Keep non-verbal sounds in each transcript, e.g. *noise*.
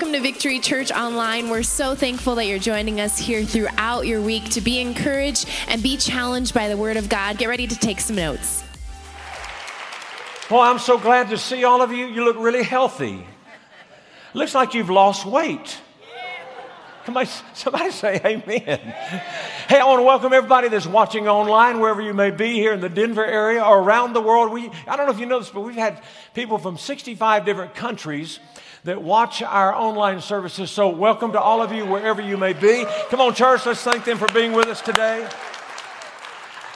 welcome to Victory Church Online. We're so thankful that you're joining us here throughout your week to be encouraged and be challenged by the Word of God. Get ready to take some notes. Well, I'm so glad to see all of you. You look really healthy. Looks like you've lost weight. Somebody, somebody say amen. Hey, I want to welcome everybody that's watching online, wherever you may be here in the Denver area or around the world. We, I don't know if you know this, but we've had people from 65 different countries that watch our online services. So, welcome to all of you, wherever you may be. Come on, church, let's thank them for being with us today.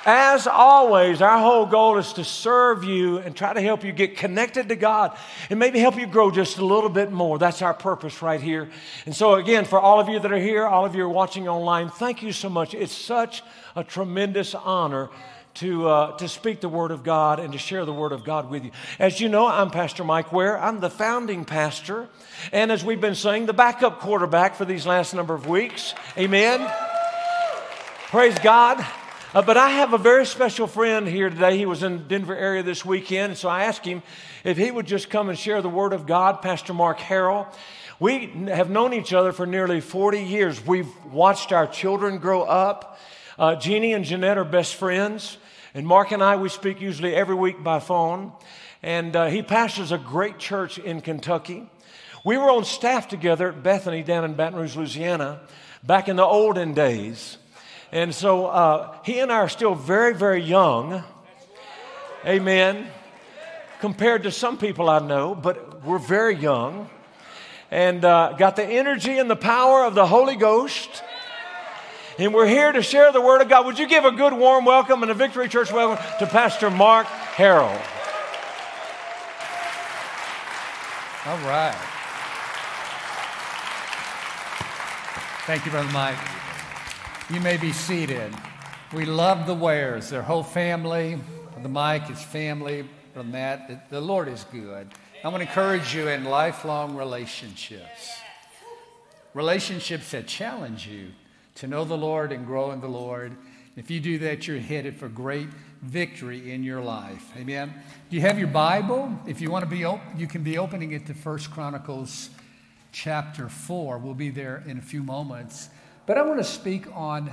As always, our whole goal is to serve you and try to help you get connected to God and maybe help you grow just a little bit more. That's our purpose right here. And so, again, for all of you that are here, all of you are watching online, thank you so much. It's such a tremendous honor to, uh, to speak the Word of God and to share the Word of God with you. As you know, I'm Pastor Mike Ware. I'm the founding pastor. And as we've been saying, the backup quarterback for these last number of weeks. Amen. Praise God. Uh, but I have a very special friend here today. He was in Denver area this weekend, so I asked him if he would just come and share the Word of God, Pastor Mark Harrell. We have known each other for nearly 40 years. We've watched our children grow up. Uh, Jeannie and Jeanette are best friends. And Mark and I, we speak usually every week by phone. And uh, he pastors a great church in Kentucky. We were on staff together at Bethany down in Baton Rouge, Louisiana, back in the olden days. And so uh, he and I are still very, very young. Amen. Compared to some people I know, but we're very young. And uh, got the energy and the power of the Holy Ghost and we're here to share the Word of God. Would you give a good warm welcome and a Victory Church welcome to Pastor Mark Harrell? All right. Thank you, Brother Mike. You may be seated. We love the Wares, their whole family. The Mike, his family, from that. The Lord is good. I want to encourage you in lifelong relationships. Relationships that challenge you to know the Lord and grow in the Lord. If you do that, you're headed for great victory in your life. Amen. Do you have your Bible? If you want to be, op- you can be opening it to First Chronicles chapter 4. We'll be there in a few moments. But I want to speak on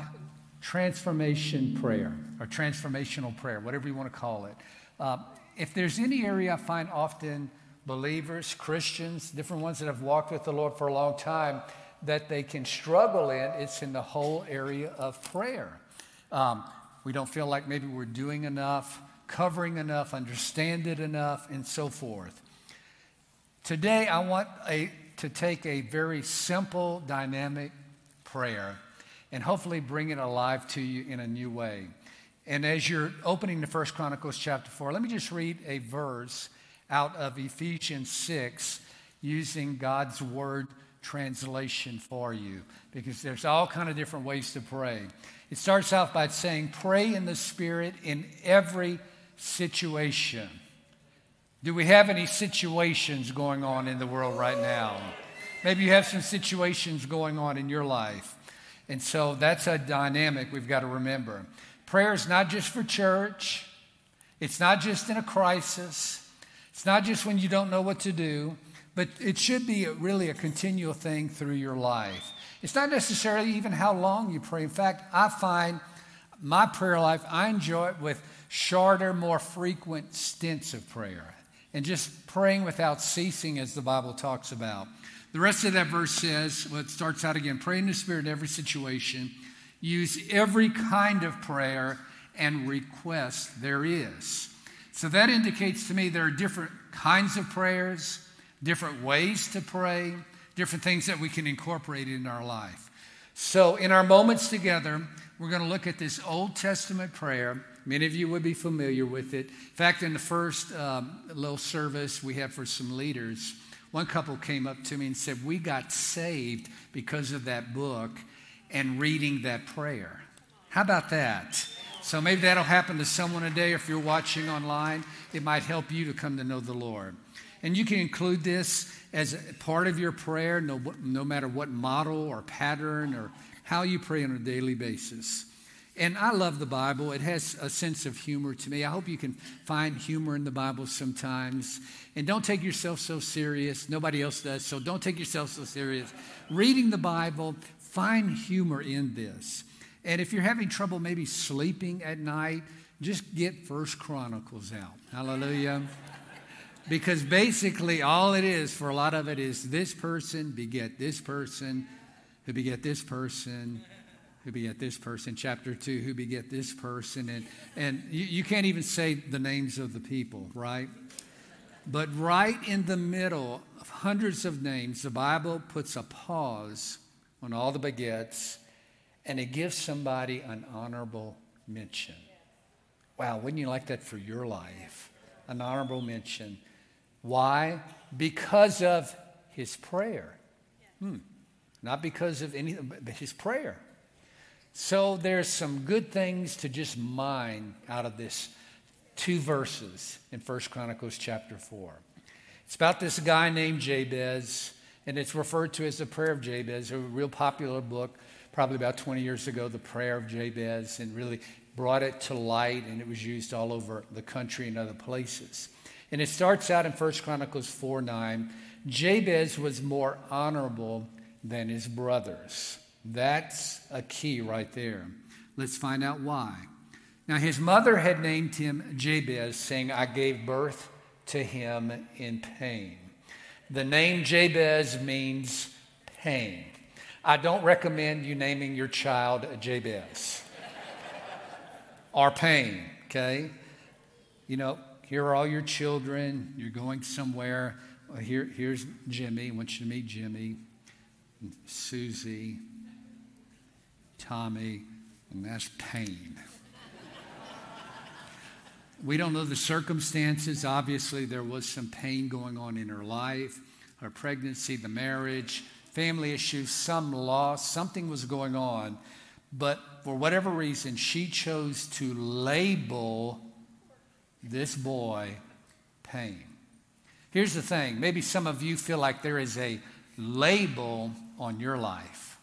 transformation prayer or transformational prayer, whatever you want to call it. Uh, if there's any area I find often believers, Christians, different ones that have walked with the Lord for a long time, that they can struggle in, it's in the whole area of prayer. Um, we don't feel like maybe we're doing enough, covering enough, understand it enough, and so forth. Today, I want a, to take a very simple, dynamic prayer and hopefully bring it alive to you in a new way. And as you're opening the First Chronicles chapter 4, let me just read a verse out of Ephesians 6 using God's word translation for you because there's all kind of different ways to pray. It starts out by saying, pray in the Spirit in every situation. Do we have any situations going on in the world right now? Maybe you have some situations going on in your life. And so that's a dynamic we've got to remember. Prayer is not just for church, it's not just in a crisis, it's not just when you don't know what to do. But it should be a, really a continual thing through your life. It's not necessarily even how long you pray. In fact, I find my prayer life, I enjoy it with shorter, more frequent stints of prayer and just praying without ceasing, as the Bible talks about. The rest of that verse says, well, it starts out again pray in the Spirit in every situation, use every kind of prayer and request there is. So that indicates to me there are different kinds of prayers different ways to pray, different things that we can incorporate in our life. So, in our moments together, we're going to look at this Old Testament prayer. Many of you would be familiar with it. In fact, in the first um, little service we had for some leaders, one couple came up to me and said, We got saved because of that book and reading that prayer. How about that? So maybe that'll happen to someone today. If you're watching online, it might help you to come to know the Lord. And you can include this as part of your prayer, no, no matter what model or pattern or how you pray on a daily basis. And I love the Bible. It has a sense of humor to me. I hope you can find humor in the Bible sometimes. And don't take yourself so serious. Nobody else does, so don't take yourself so serious. Reading the Bible, find humor in this. And if you're having trouble maybe sleeping at night, just get First Chronicles out. Hallelujah. Because basically, all it is for a lot of it is this person beget this person, who beget this person, who beget this person. Chapter 2, who beget this person. And, and you, you can't even say the names of the people, right? But right in the middle of hundreds of names, the Bible puts a pause on all the begets and it gives somebody an honorable mention. Wow, wouldn't you like that for your life? An honorable mention. Why? Because of his prayer. Hmm. Not because of anything, but his prayer. So there's some good things to just mine out of this two verses in First Chronicles chapter 4. It's about this guy named Jabez, and it's referred to as the Prayer of Jabez, a real popular book, probably about 20 years ago, the Prayer of Jabez, and really brought it to light, and it was used all over the country and other places. And it starts out in 1 Chronicles 4 9. Jabez was more honorable than his brothers. That's a key right there. Let's find out why. Now, his mother had named him Jabez, saying, I gave birth to him in pain. The name Jabez means pain. I don't recommend you naming your child Jabez *laughs* or pain, okay? You know, here are all your children. You're going somewhere. Here, here's Jimmy. I want you to meet Jimmy, Susie, Tommy, and that's pain. we don't know the circumstances. Obviously, there was some pain going on in her life, her pregnancy, the marriage, family issues, some loss, something was going on. But for whatever reason, she chose to label this boy pain. Here's the thing maybe some of you feel like there is a label on your life.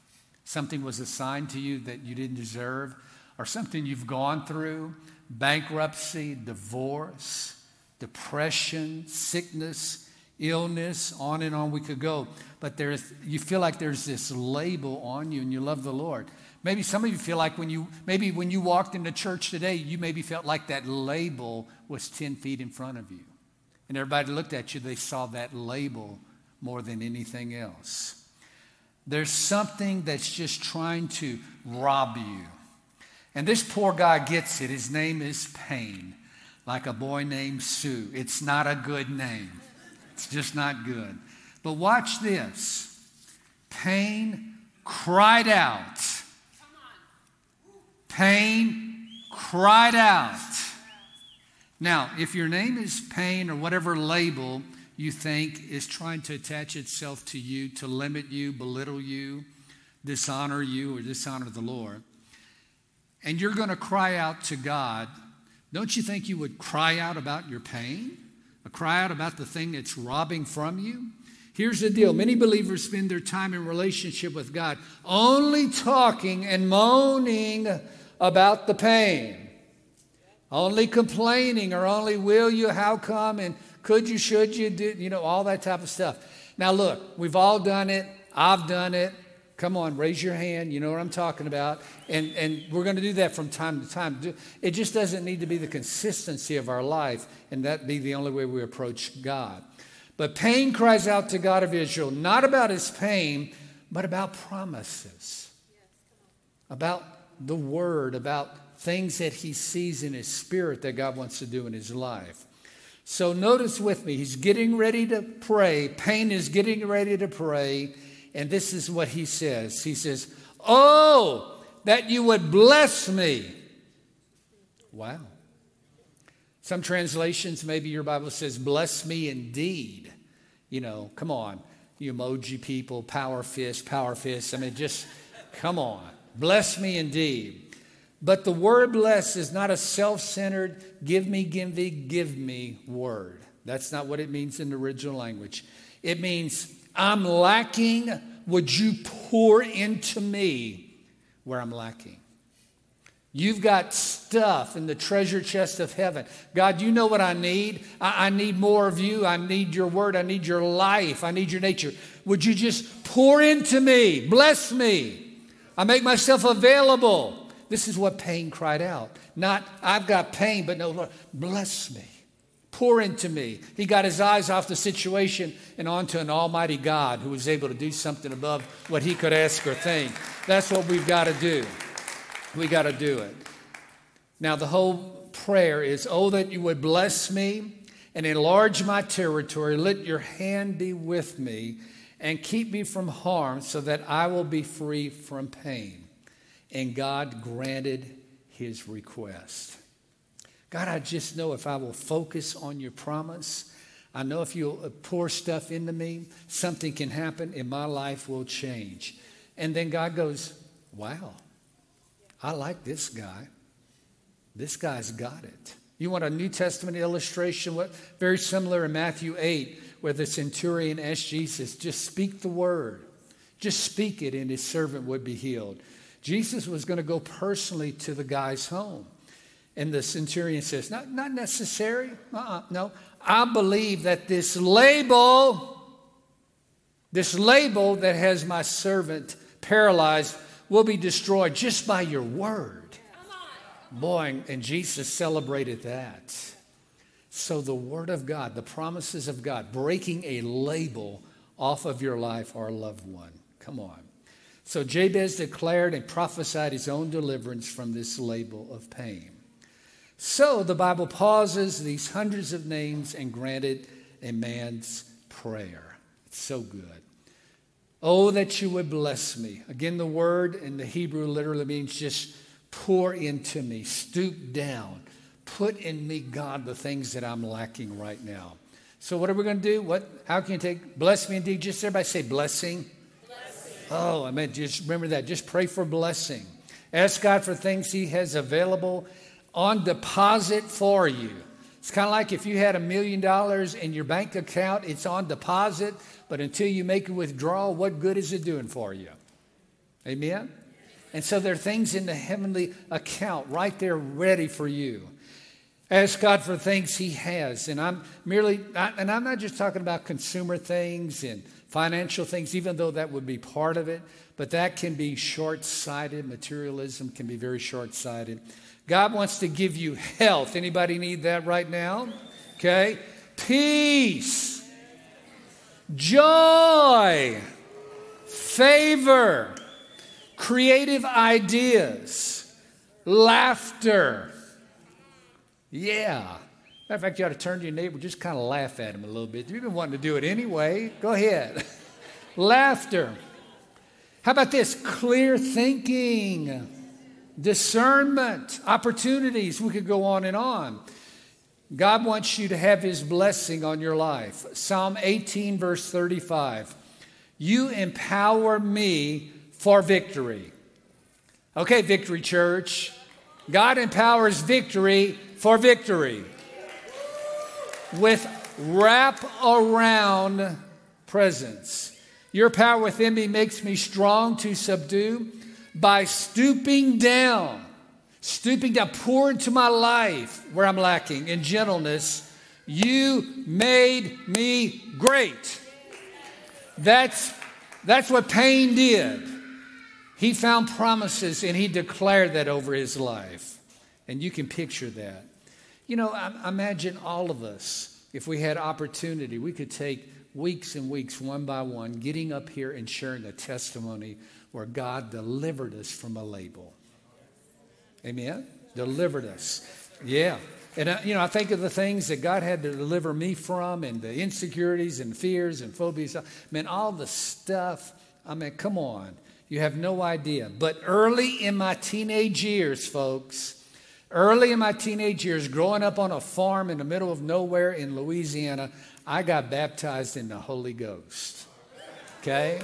Something was assigned to you that you didn't deserve, or something you've gone through bankruptcy, divorce, depression, sickness, illness, on and on we could go. But there's, you feel like there's this label on you and you love the Lord. Maybe some of you feel like when you maybe when you walked into church today, you maybe felt like that label was 10 feet in front of you. And everybody looked at you, they saw that label more than anything else. There's something that's just trying to rob you. And this poor guy gets it. His name is Pain, like a boy named Sue. It's not a good name, it's just not good. But watch this Pain cried out Pain cried out. Now, if your name is pain or whatever label you think is trying to attach itself to you, to limit you, belittle you, dishonor you, or dishonor the Lord, and you're going to cry out to God, don't you think you would cry out about your pain? A cry out about the thing that's robbing from you? Here's the deal many believers spend their time in relationship with God only talking and moaning about the pain. Only complaining or only will you, how come, and could you, should you, do, you know, all that type of stuff. Now, look, we've all done it. I've done it. Come on, raise your hand. You know what I'm talking about. And, and we're going to do that from time to time. It just doesn't need to be the consistency of our life, and that be the only way we approach God. But pain cries out to God of Israel, not about his pain, but about promises, about the word, about things that he sees in his spirit that God wants to do in his life. So notice with me, he's getting ready to pray. Pain is getting ready to pray. And this is what he says He says, Oh, that you would bless me. Wow. Some translations, maybe your Bible says, Bless me indeed. You know, come on, you emoji people, power fist, power fist. I mean, just come on. Bless me indeed. But the word bless is not a self centered, give me, give me, give me word. That's not what it means in the original language. It means, I'm lacking. Would you pour into me where I'm lacking? You've got stuff in the treasure chest of heaven. God, you know what I need. I, I, need more of you. I need your word. I need your life. I need your nature. Would you just pour into me? Bless me. I make myself available. This is what pain cried out. Not, I've got pain, but no, Lord, bless me. Pour into me. He got his eyes off the situation and onto an almighty God who was able to do something above what he could ask or think. That's what we've got to do. We got to do it. Now, the whole prayer is, Oh, that you would bless me and enlarge my territory. Let your hand be with me and keep me from harm so that I will be free from pain. And God granted his request. God, I just know if I will focus on your promise, I know if you'll uh, pour stuff into me, something can happen and my life will change. And then God goes, Wow, I like this guy. This guy's got it. You want a New Testament illustration? What very similar in Matthew 8, where the centurion asked Jesus, just speak the word. Just speak it, and his servant would be healed. Jesus was going to go personally to the guy's home. And the centurion says, Not, not necessary. Uh-uh, no. I believe that this label, this label that has my servant paralyzed, will be destroyed just by your word. Boy, and Jesus celebrated that. So, the Word of God, the promises of God, breaking a label off of your life, our loved one. Come on. So, Jabez declared and prophesied his own deliverance from this label of pain. So, the Bible pauses these hundreds of names and granted a man's prayer. It's so good. Oh, that you would bless me. Again, the word in the Hebrew literally means just pour into me, stoop down, put in me, God, the things that I'm lacking right now. So, what are we going to do? What? How can you take bless me indeed? Just everybody say blessing. blessing. Oh, I mean, just remember that. Just pray for blessing. Ask God for things He has available on deposit for you. It's kind of like if you had a million dollars in your bank account, it's on deposit, but until you make a withdrawal, what good is it doing for you? Amen? And so there are things in the heavenly account right there ready for you. Ask God for things He has. And I'm merely, and I'm not just talking about consumer things and financial things, even though that would be part of it, but that can be short sighted. Materialism can be very short sighted. God wants to give you health. Anybody need that right now? Okay. Peace, joy, favor, creative ideas, laughter. Yeah. Matter of fact, you ought to turn to your neighbor, just kind of laugh at him a little bit. You've been wanting to do it anyway. Go ahead. *laughs* laughter. How about this? Clear thinking discernment, opportunities. We could go on and on. God wants you to have His blessing on your life. Psalm 18, verse 35. You empower me for victory. Okay, Victory Church. God empowers victory for victory with wrap around presence. Your power within me makes me strong to subdue by stooping down, stooping down, pour into my life where I'm lacking in gentleness. You made me great. That's, that's what pain did. He found promises and he declared that over his life. And you can picture that. You know, I, imagine all of us, if we had opportunity, we could take weeks and weeks, one by one, getting up here and sharing a testimony where God delivered us from a label. Amen? Delivered us. Yeah. And, uh, you know, I think of the things that God had to deliver me from and the insecurities and fears and phobias. I mean, all the stuff. I mean, come on. You have no idea. But early in my teenage years, folks, early in my teenage years, growing up on a farm in the middle of nowhere in Louisiana, I got baptized in the Holy Ghost. Okay?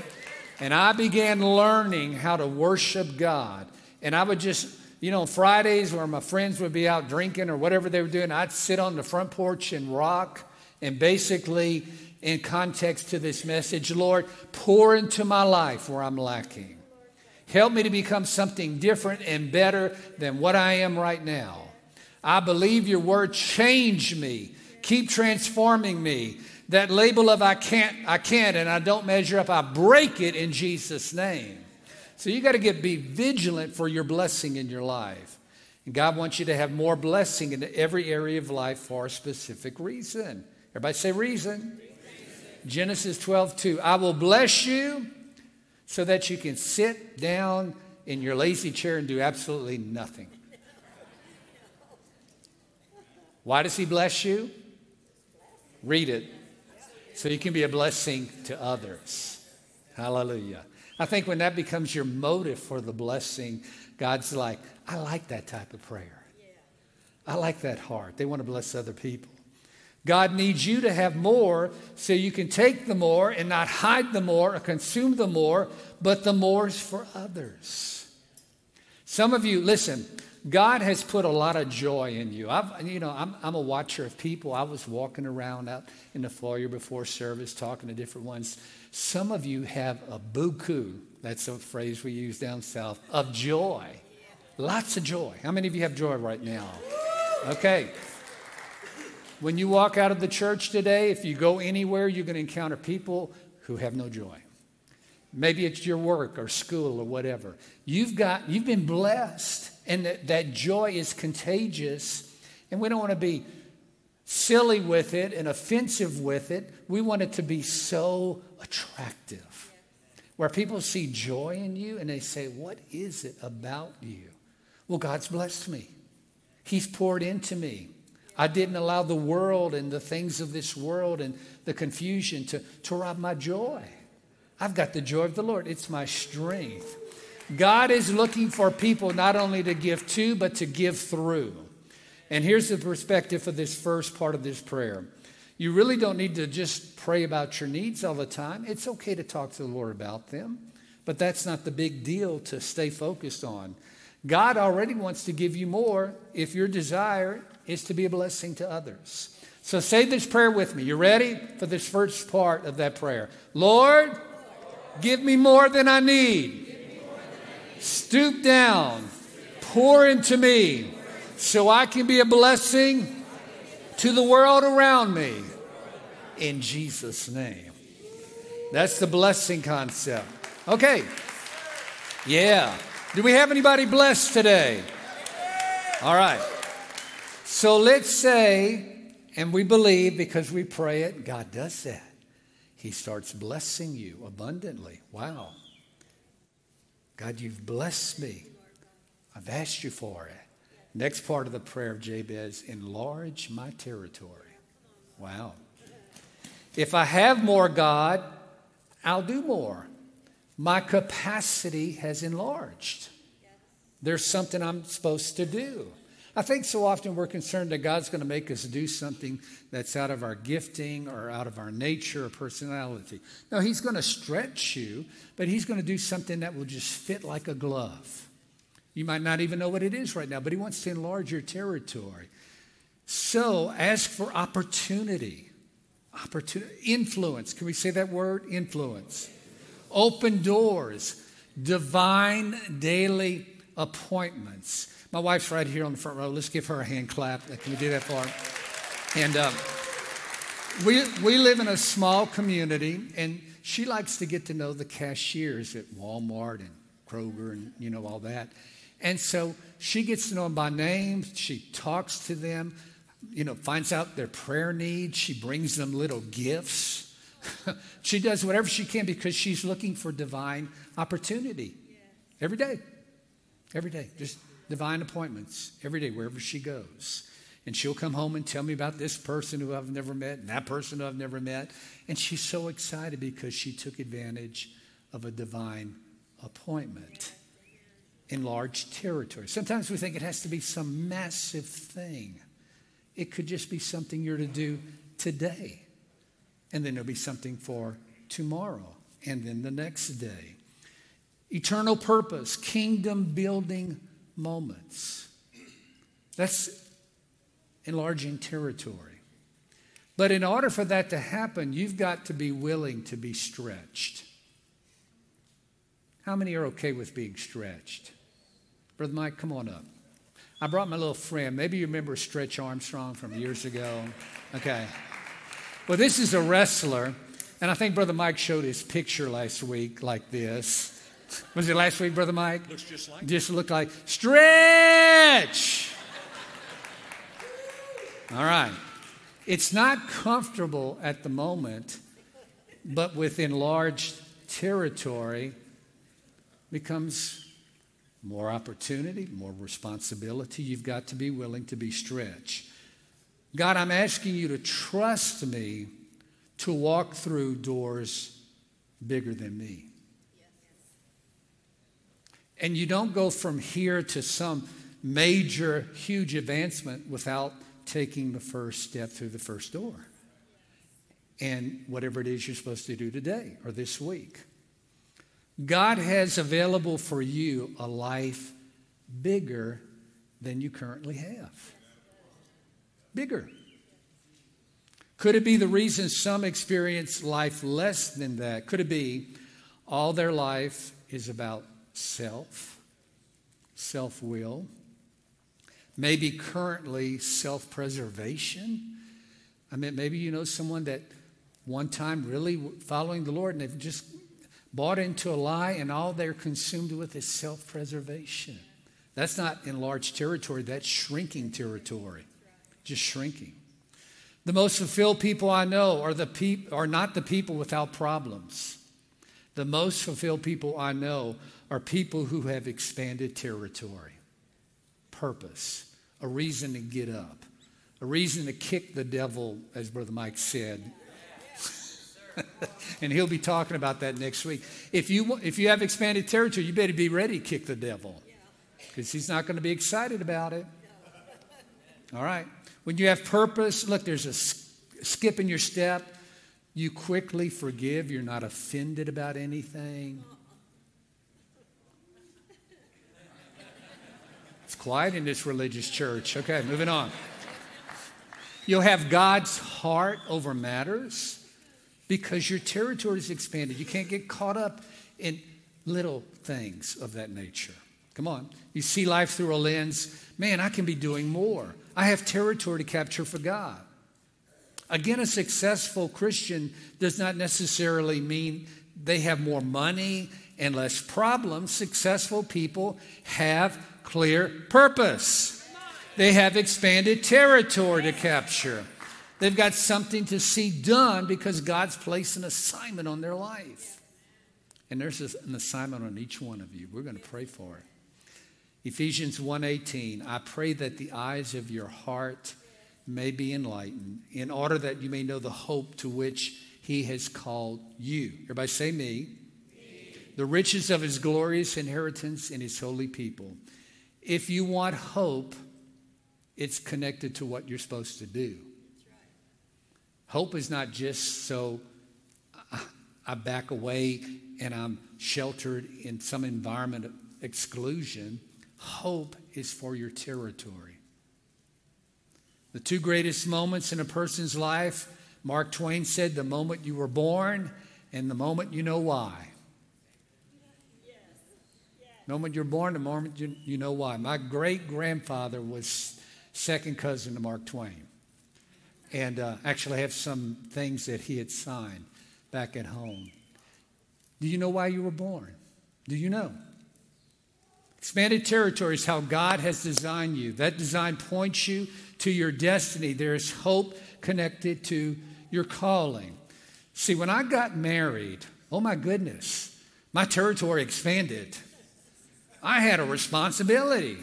And I began learning how to worship God. And I would just, you know, Fridays where my friends would be out drinking or whatever they were doing, I'd sit on the front porch and rock and basically, in context to this message, Lord, pour into my life where I'm lacking. Help me to become something different and better than what I am right now. I believe your word. Change me. Keep transforming me. That label of I can't, I can't, and I don't measure up, I break it in Jesus' name. So you got to get be vigilant for your blessing in your life. And God wants you to have more blessing in every area of life for a specific reason. Everybody say reason. reason. Genesis 12, 2. I will bless you so that you can sit down in your lazy chair and do absolutely nothing. Why does he bless you? Read it. So you can be a blessing to others. Hallelujah. I think when that becomes your motive for the blessing, God's like, I like that type of prayer. I like that heart. They want to bless other people. God needs you to have more so you can take the more and not hide the more or consume the more, but the more is for others. Some of you, listen, God has put a lot of joy in you. I've, you know, I'm, I'm a watcher of people. I was walking around out in the foyer before service talking to different ones. Some of you have a buku, that's a phrase we use down south, of joy. Lots of joy. How many of you have joy right now? Okay. When you walk out of the church today, if you go anywhere, you're going to encounter people who have no joy. Maybe it's your work or school or whatever. You've got you've been blessed and that, that joy is contagious and we don't want to be silly with it and offensive with it. We want it to be so attractive. Where people see joy in you and they say, "What is it about you?" Well, God's blessed me. He's poured into me. I didn't allow the world and the things of this world and the confusion to, to rob my joy. I've got the joy of the Lord, it's my strength. God is looking for people not only to give to, but to give through. And here's the perspective for this first part of this prayer. You really don't need to just pray about your needs all the time. It's okay to talk to the Lord about them, but that's not the big deal to stay focused on. God already wants to give you more if your desire is to be a blessing to others. So say this prayer with me. You ready for this first part of that prayer? Lord, give me more than I need. Stoop down, pour into me so I can be a blessing to the world around me. In Jesus' name. That's the blessing concept. Okay. Yeah. Do we have anybody blessed today? All right. So let's say, and we believe because we pray it, God does that. He starts blessing you abundantly. Wow. God, you've blessed me. I've asked you for it. Next part of the prayer of Jabez enlarge my territory. Wow. If I have more, God, I'll do more my capacity has enlarged. There's something I'm supposed to do. I think so often we're concerned that God's going to make us do something that's out of our gifting or out of our nature or personality. No, He's going to stretch you, but He's going to do something that will just fit like a glove. You might not even know what it is right now, but He wants to enlarge your territory. So ask for opportunity. Opportunity, influence. Can we say that word? Influence open doors, divine daily appointments. My wife's right here on the front row. Let's give her a hand clap. Can we do that for her? And uh, we, we live in a small community, and she likes to get to know the cashiers at Walmart and Kroger and, you know, all that. And so she gets to know them by name. She talks to them, you know, finds out their prayer needs. She brings them little gifts *laughs* she does whatever she can because she's looking for divine opportunity every day. Every day. Just divine appointments every day, wherever she goes. And she'll come home and tell me about this person who I've never met and that person who I've never met. And she's so excited because she took advantage of a divine appointment in large territory. Sometimes we think it has to be some massive thing, it could just be something you're to do today and then there'll be something for tomorrow, and then the next day. Eternal purpose, kingdom building moments. That's enlarging territory. But in order for that to happen, you've got to be willing to be stretched. How many are okay with being stretched? Brother Mike, come on up. I brought my little friend. Maybe you remember Stretch Armstrong from years ago. Okay. Well, this is a wrestler, and I think Brother Mike showed his picture last week like this. Was it last week, Brother Mike? Looks just like Just looked like stretch. All right. It's not comfortable at the moment, but with enlarged territory becomes more opportunity, more responsibility. You've got to be willing to be stretched. God, I'm asking you to trust me to walk through doors bigger than me. And you don't go from here to some major, huge advancement without taking the first step through the first door. And whatever it is you're supposed to do today or this week. God has available for you a life bigger than you currently have. Bigger. Could it be the reason some experience life less than that? Could it be all their life is about self, self will, maybe currently self preservation? I mean, maybe you know someone that one time really following the Lord and they've just bought into a lie and all they're consumed with is self preservation. That's not enlarged territory, that's shrinking territory, just shrinking. The most fulfilled people I know are, the peop- are not the people without problems. The most fulfilled people I know are people who have expanded territory, purpose, a reason to get up, a reason to kick the devil, as Brother Mike said. *laughs* and he'll be talking about that next week. If you, if you have expanded territory, you better be ready to kick the devil because he's not going to be excited about it. All right. When you have purpose, look, there's a skip in your step. You quickly forgive. You're not offended about anything. It's quiet in this religious church. Okay, moving on. You'll have God's heart over matters because your territory is expanded. You can't get caught up in little things of that nature. Come on. You see life through a lens. Man, I can be doing more. I have territory to capture for God. Again, a successful Christian does not necessarily mean they have more money and less problems. Successful people have clear purpose, they have expanded territory to capture. They've got something to see done because God's placed an assignment on their life. And there's an assignment on each one of you. We're going to pray for it. Ephesians 1:18 I pray that the eyes of your heart may be enlightened in order that you may know the hope to which he has called you. Everybody say me. me. The riches of his glorious inheritance in his holy people. If you want hope, it's connected to what you're supposed to do. Hope is not just so I back away and I'm sheltered in some environment of exclusion. Hope is for your territory. The two greatest moments in a person's life, Mark Twain said, the moment you were born and the moment you know why. The moment you're born, the moment you, you know why. My great grandfather was second cousin to Mark Twain. And uh, actually, I have some things that he had signed back at home. Do you know why you were born? Do you know? Expanded territory is how God has designed you. That design points you to your destiny. There's hope connected to your calling. See, when I got married, oh my goodness, my territory expanded. I had a responsibility.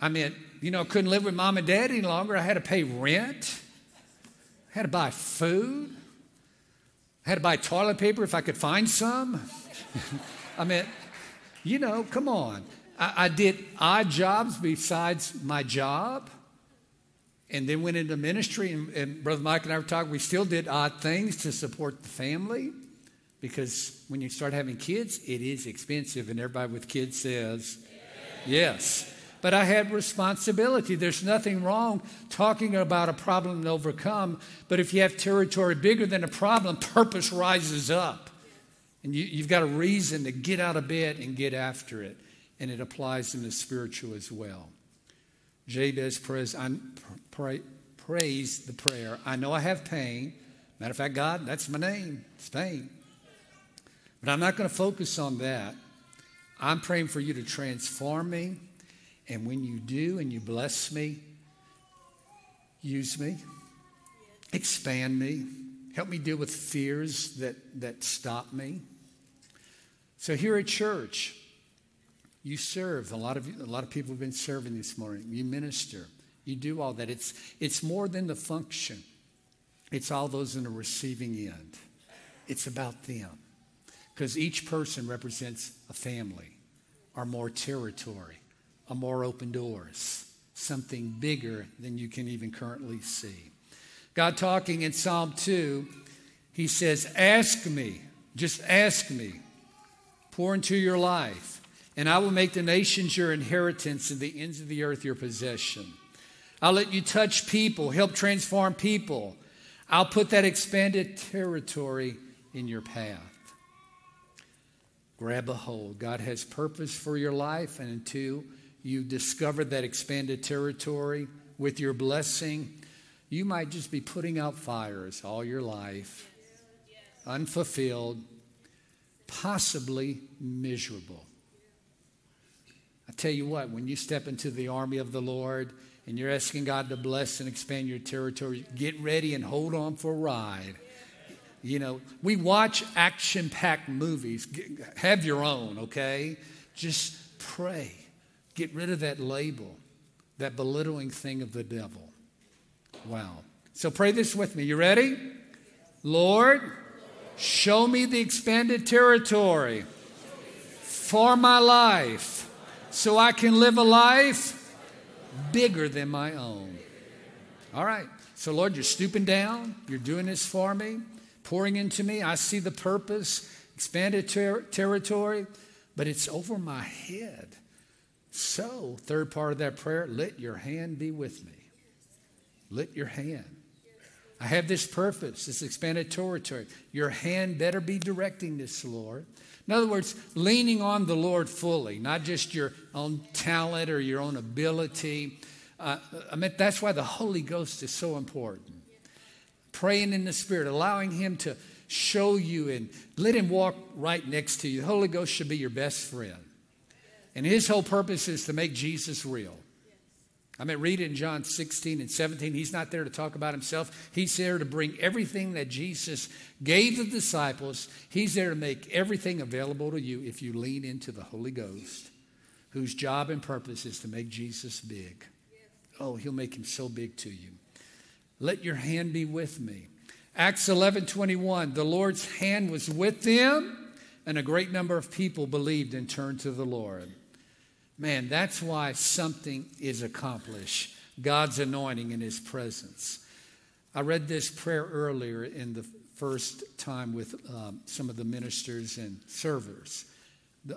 I mean, you know, I couldn't live with mom and dad any longer. I had to pay rent, I had to buy food, I had to buy toilet paper if I could find some. *laughs* I mean, you know, come on. I, I did odd jobs besides my job and then went into ministry. And, and, Brother Mike and I were talking, we still did odd things to support the family because when you start having kids, it is expensive. And everybody with kids says, yes. But I had responsibility. There's nothing wrong talking about a problem to overcome. But if you have territory bigger than a problem, purpose rises up. And you, you've got a reason to get out of bed and get after it. And it applies in the spiritual as well. Jabez prays, pray, prays the prayer. I know I have pain. Matter of fact, God, that's my name. It's pain. But I'm not going to focus on that. I'm praying for you to transform me. And when you do and you bless me, use me, expand me, help me deal with fears that, that stop me. So here at church, you serve. A lot of a lot of people have been serving this morning. You minister. You do all that. It's it's more than the function. It's all those in the receiving end. It's about them. Because each person represents a family or more territory, or more open doors, something bigger than you can even currently see. God talking in Psalm 2, he says, Ask me, just ask me, pour into your life, and I will make the nations your inheritance and the ends of the earth your possession. I'll let you touch people, help transform people. I'll put that expanded territory in your path. Grab a hold. God has purpose for your life, and until you discover that expanded territory with your blessing, you might just be putting out fires all your life, unfulfilled, possibly miserable. I tell you what, when you step into the army of the Lord, and you're asking God to bless and expand your territory, get ready and hold on for a ride. You know, we watch action packed movies. Have your own, okay? Just pray. Get rid of that label, that belittling thing of the devil. Wow. So pray this with me. You ready? Lord, show me the expanded territory for my life so I can live a life bigger than my own. All right. So, Lord, you're stooping down. You're doing this for me, pouring into me. I see the purpose, expanded ter- territory, but it's over my head. So, third part of that prayer, let your hand be with me. Let your hand. I have this purpose, this expanded territory. Your hand better be directing this, Lord. In other words, leaning on the Lord fully, not just your own talent or your own ability. Uh, I mean, that's why the Holy Ghost is so important. Praying in the Spirit, allowing Him to show you and let Him walk right next to you. The Holy Ghost should be your best friend. And His whole purpose is to make Jesus real. I mean, read it in John 16 and 17. He's not there to talk about himself. He's there to bring everything that Jesus gave the disciples. He's there to make everything available to you if you lean into the Holy Ghost, whose job and purpose is to make Jesus big. Oh, he'll make him so big to you. Let your hand be with me. Acts 11 21. The Lord's hand was with them, and a great number of people believed and turned to the Lord. Man, that's why something is accomplished God's anointing in His presence. I read this prayer earlier in the first time with um, some of the ministers and servers.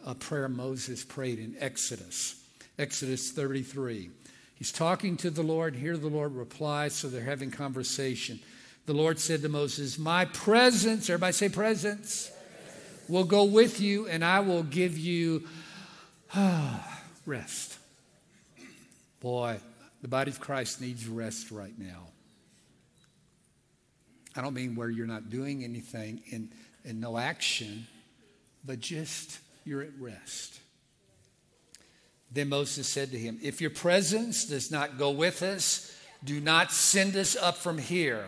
a prayer Moses prayed in Exodus, Exodus 33. He's talking to the Lord. Here the Lord replies, so they're having conversation. The Lord said to Moses, My presence, everybody say presence, will go with you, and I will give you. *sighs* rest. Boy, the body of Christ needs rest right now. I don't mean where you're not doing anything and, and no action, but just you're at rest. Then Moses said to him, If your presence does not go with us, do not send us up from here.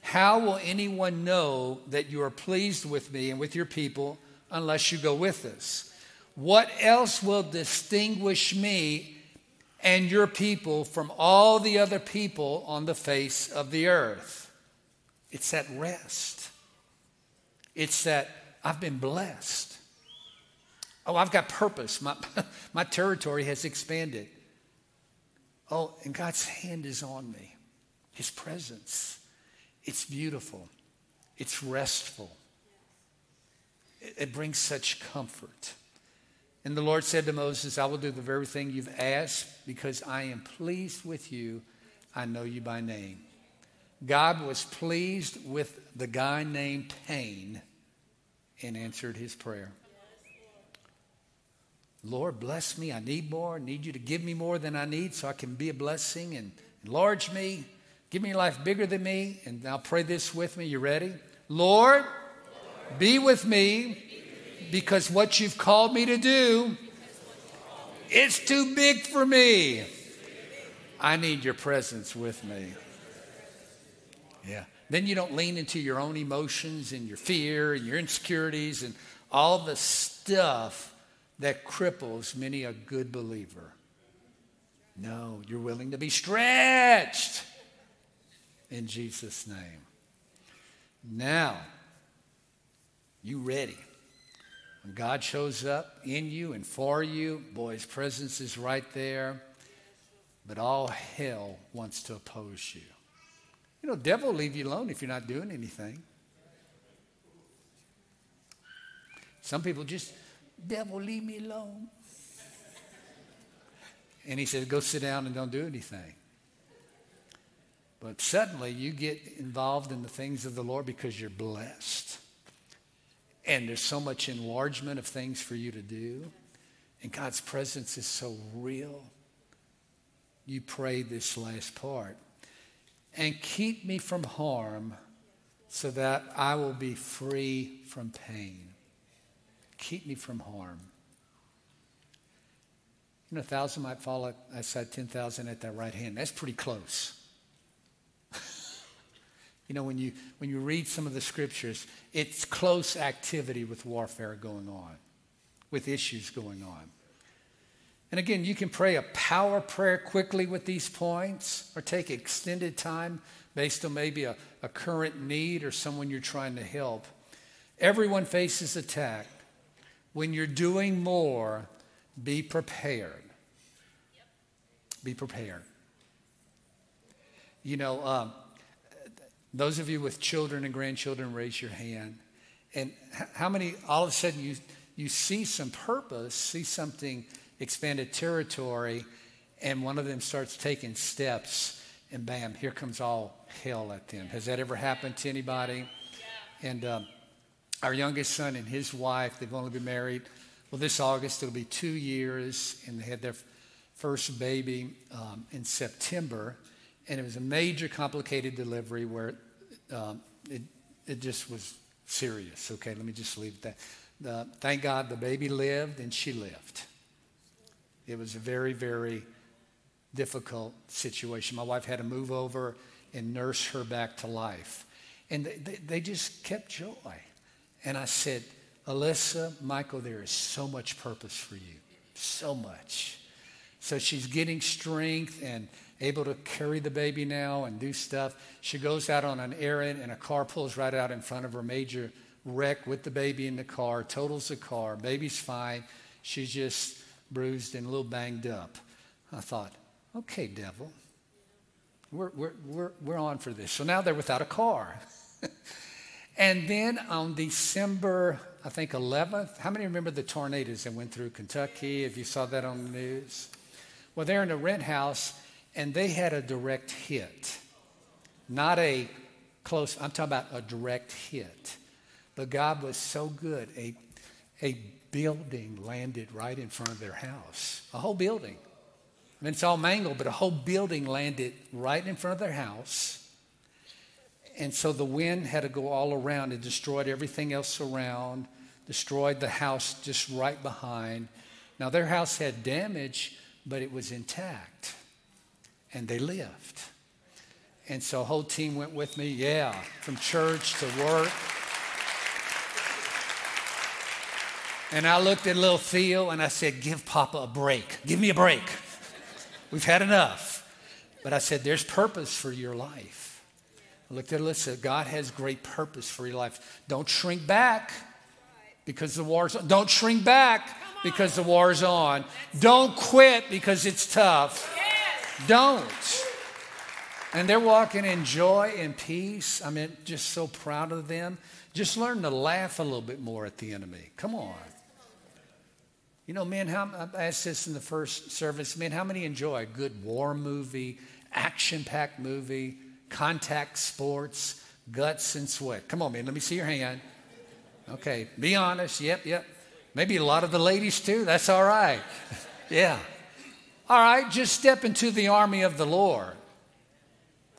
How will anyone know that you are pleased with me and with your people unless you go with us? What else will distinguish me and your people from all the other people on the face of the earth? It's that rest. It's that I've been blessed. Oh, I've got purpose. My, *laughs* my territory has expanded. Oh, and God's hand is on me. His presence. It's beautiful. It's restful. It, it brings such comfort. And the Lord said to Moses, I will do the very thing you've asked because I am pleased with you. I know you by name. God was pleased with the guy named Pain and answered his prayer. Lord, bless me. I need more. I need you to give me more than I need so I can be a blessing and enlarge me. Give me life bigger than me. And now pray this with me. You ready? Lord, be with me because what you've called me to do it's too big for me. I need your presence with me. Yeah. Then you don't lean into your own emotions and your fear and your insecurities and all the stuff that cripples many a good believer. No, you're willing to be stretched in Jesus' name. Now, you ready? When God shows up in you and for you, boy, his presence is right there. But all hell wants to oppose you. You know, devil will leave you alone if you're not doing anything. Some people just, devil, leave me alone. And he says, go sit down and don't do anything. But suddenly you get involved in the things of the Lord because you're blessed. And there's so much enlargement of things for you to do. And God's presence is so real. You pray this last part. And keep me from harm so that I will be free from pain. Keep me from harm. You know, a thousand might fall at, I said 10,000 at that right hand. That's pretty close. You know, when you, when you read some of the scriptures, it's close activity with warfare going on, with issues going on. And again, you can pray a power prayer quickly with these points or take extended time based on maybe a, a current need or someone you're trying to help. Everyone faces attack. When you're doing more, be prepared. Be prepared. You know, um, those of you with children and grandchildren, raise your hand. And how many, all of a sudden, you, you see some purpose, see something, expanded territory, and one of them starts taking steps, and bam, here comes all hell at them. Has that ever happened to anybody? Yeah. And um, our youngest son and his wife, they've only been married, well, this August it'll be two years, and they had their first baby um, in September and it was a major complicated delivery where um, it, it just was serious. Okay, let me just leave that. The, thank God the baby lived and she lived. It was a very, very difficult situation. My wife had to move over and nurse her back to life. And they, they, they just kept joy. And I said, Alyssa, Michael, there is so much purpose for you. So much. So she's getting strength and able to carry the baby now and do stuff. She goes out on an errand and a car pulls right out in front of her, major wreck with the baby in the car, totals the car, baby's fine. She's just bruised and a little banged up. I thought, okay, devil, we're, we're, we're, we're on for this. So now they're without a car. *laughs* and then on December, I think 11th, how many remember the tornadoes that went through Kentucky? If you saw that on the news? Well, they're in a rent house and they had a direct hit. Not a close, I'm talking about a direct hit. But God was so good. A, a building landed right in front of their house. A whole building. I mean, it's all mangled, but a whole building landed right in front of their house. And so the wind had to go all around and destroyed everything else around, destroyed the house just right behind. Now, their house had damage, but it was intact and they lived. And so a whole team went with me, yeah, from church to work. And I looked at little Theo and I said, Give Papa a break. Give me a break. We've had enough. But I said, There's purpose for your life. I looked at Alyssa, God has great purpose for your life. Don't shrink back because the war's on. Don't shrink back because the war's on. Don't quit because it's tough don't. And they're walking in joy and peace. I mean, just so proud of them. Just learn to laugh a little bit more at the enemy. Come on. You know, man, how, I asked this in the first service. Man, how many enjoy a good war movie, action packed movie, contact sports, guts and sweat? Come on, man, let me see your hand. Okay, be honest. Yep, yep. Maybe a lot of the ladies too. That's all right. *laughs* yeah. All right, just step into the army of the Lord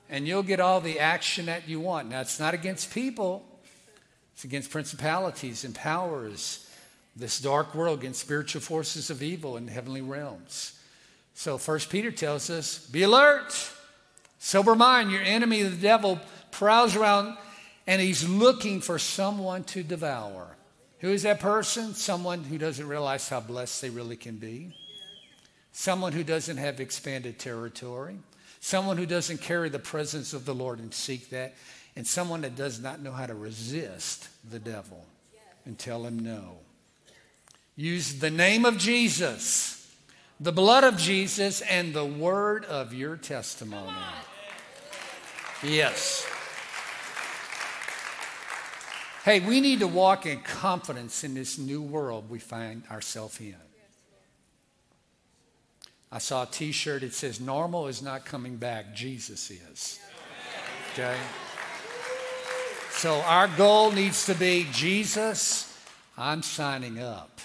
and you'll get all the action that you want. Now, it's not against people, it's against principalities and powers, this dark world, against spiritual forces of evil in the heavenly realms. So, First Peter tells us be alert, sober mind. Your enemy, the devil, prowls around and he's looking for someone to devour. Who is that person? Someone who doesn't realize how blessed they really can be. Someone who doesn't have expanded territory. Someone who doesn't carry the presence of the Lord and seek that. And someone that does not know how to resist the devil and tell him no. Use the name of Jesus, the blood of Jesus, and the word of your testimony. Yes. Hey, we need to walk in confidence in this new world we find ourselves in. I saw a t shirt, it says, Normal is not coming back, Jesus is. Okay? So our goal needs to be Jesus, I'm signing up.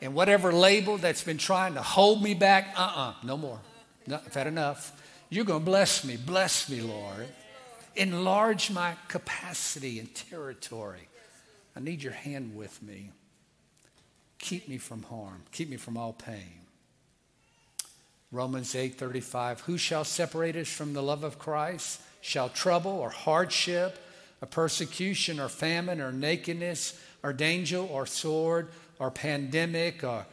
And whatever label that's been trying to hold me back, uh uh-uh, uh no more. No, I've had enough. You're going to bless me. Bless me, Lord. Enlarge my capacity and territory. I need your hand with me. Keep me from harm. Keep me from all pain. Romans 8:35 Who shall separate us from the love of Christ? Shall trouble or hardship, or persecution or famine or nakedness or danger or sword or pandemic or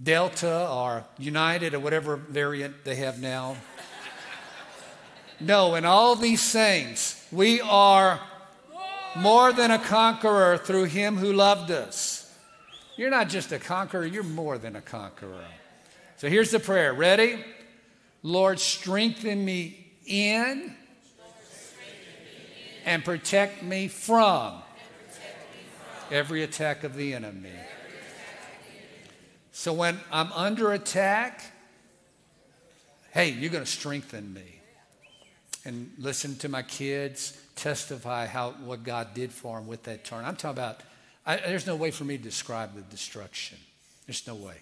Delta or United or whatever variant they have now? No, in all these things, we are more than a conqueror through him who loved us. You're not just a conqueror, you're more than a conqueror. So here's the prayer. Ready? Lord, strengthen me in and protect me from every attack of the enemy. So when I'm under attack, hey, you're going to strengthen me and listen to my kids testify how what God did for them with that turn. I'm talking about. I, there's no way for me to describe the destruction. There's no way,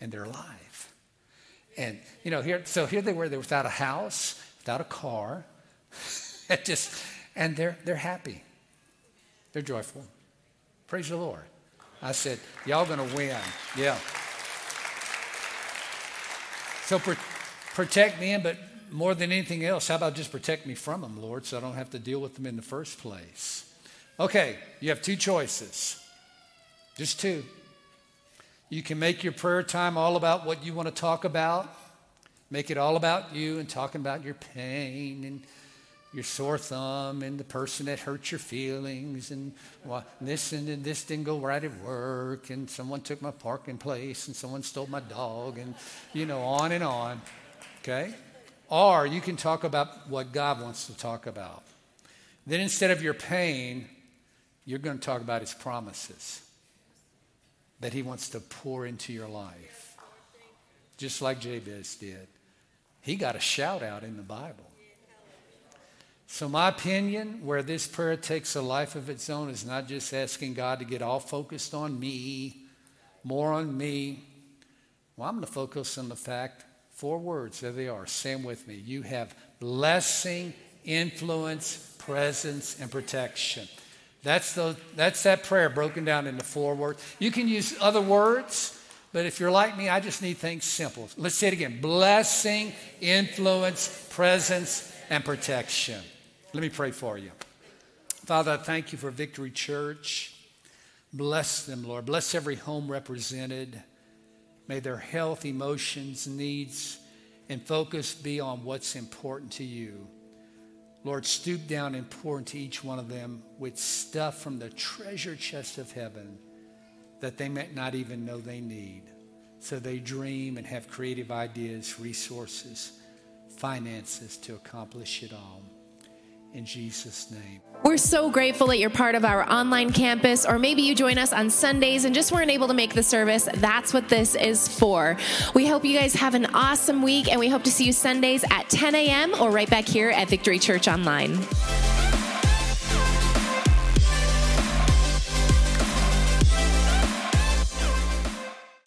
and they're alive. And you know, here, so here they were. They're without a house, without a car, *laughs* just, and they're they're happy. They're joyful. Praise the Lord. I said, y'all gonna win. Yeah. So pr- protect me, but more than anything else, how about just protect me from them, Lord, so I don't have to deal with them in the first place? Okay, you have two choices. Just two. You can make your prayer time all about what you want to talk about, make it all about you and talking about your pain and your sore thumb and the person that hurt your feelings and well, this and, and this didn't go right at work and someone took my parking place and someone stole my dog and you know on and on okay? Or you can talk about what God wants to talk about. Then instead of your pain, you're going to talk about his promises that he wants to pour into your life. Just like Jabez did. He got a shout out in the Bible. So, my opinion, where this prayer takes a life of its own, is not just asking God to get all focused on me, more on me. Well, I'm going to focus on the fact Four words, there they are. Say them with me. You have blessing, influence, presence, and protection. That's, the, that's that prayer broken down into four words. You can use other words, but if you're like me, I just need things simple. Let's say it again blessing, influence, presence, and protection. Let me pray for you. Father, I thank you for Victory Church. Bless them, Lord. Bless every home represented. May their health, emotions, needs, and focus be on what's important to you. Lord, stoop down and pour into each one of them with stuff from the treasure chest of heaven that they might not even know they need. So they dream and have creative ideas, resources, finances to accomplish it all in Jesus' name. We're so grateful that you're part of our online campus, or maybe you join us on Sundays and just weren't able to make the service. That's what this is for. We hope you guys have an awesome week, and we hope to see you Sundays at 10 a.m. or right back here at Victory Church Online.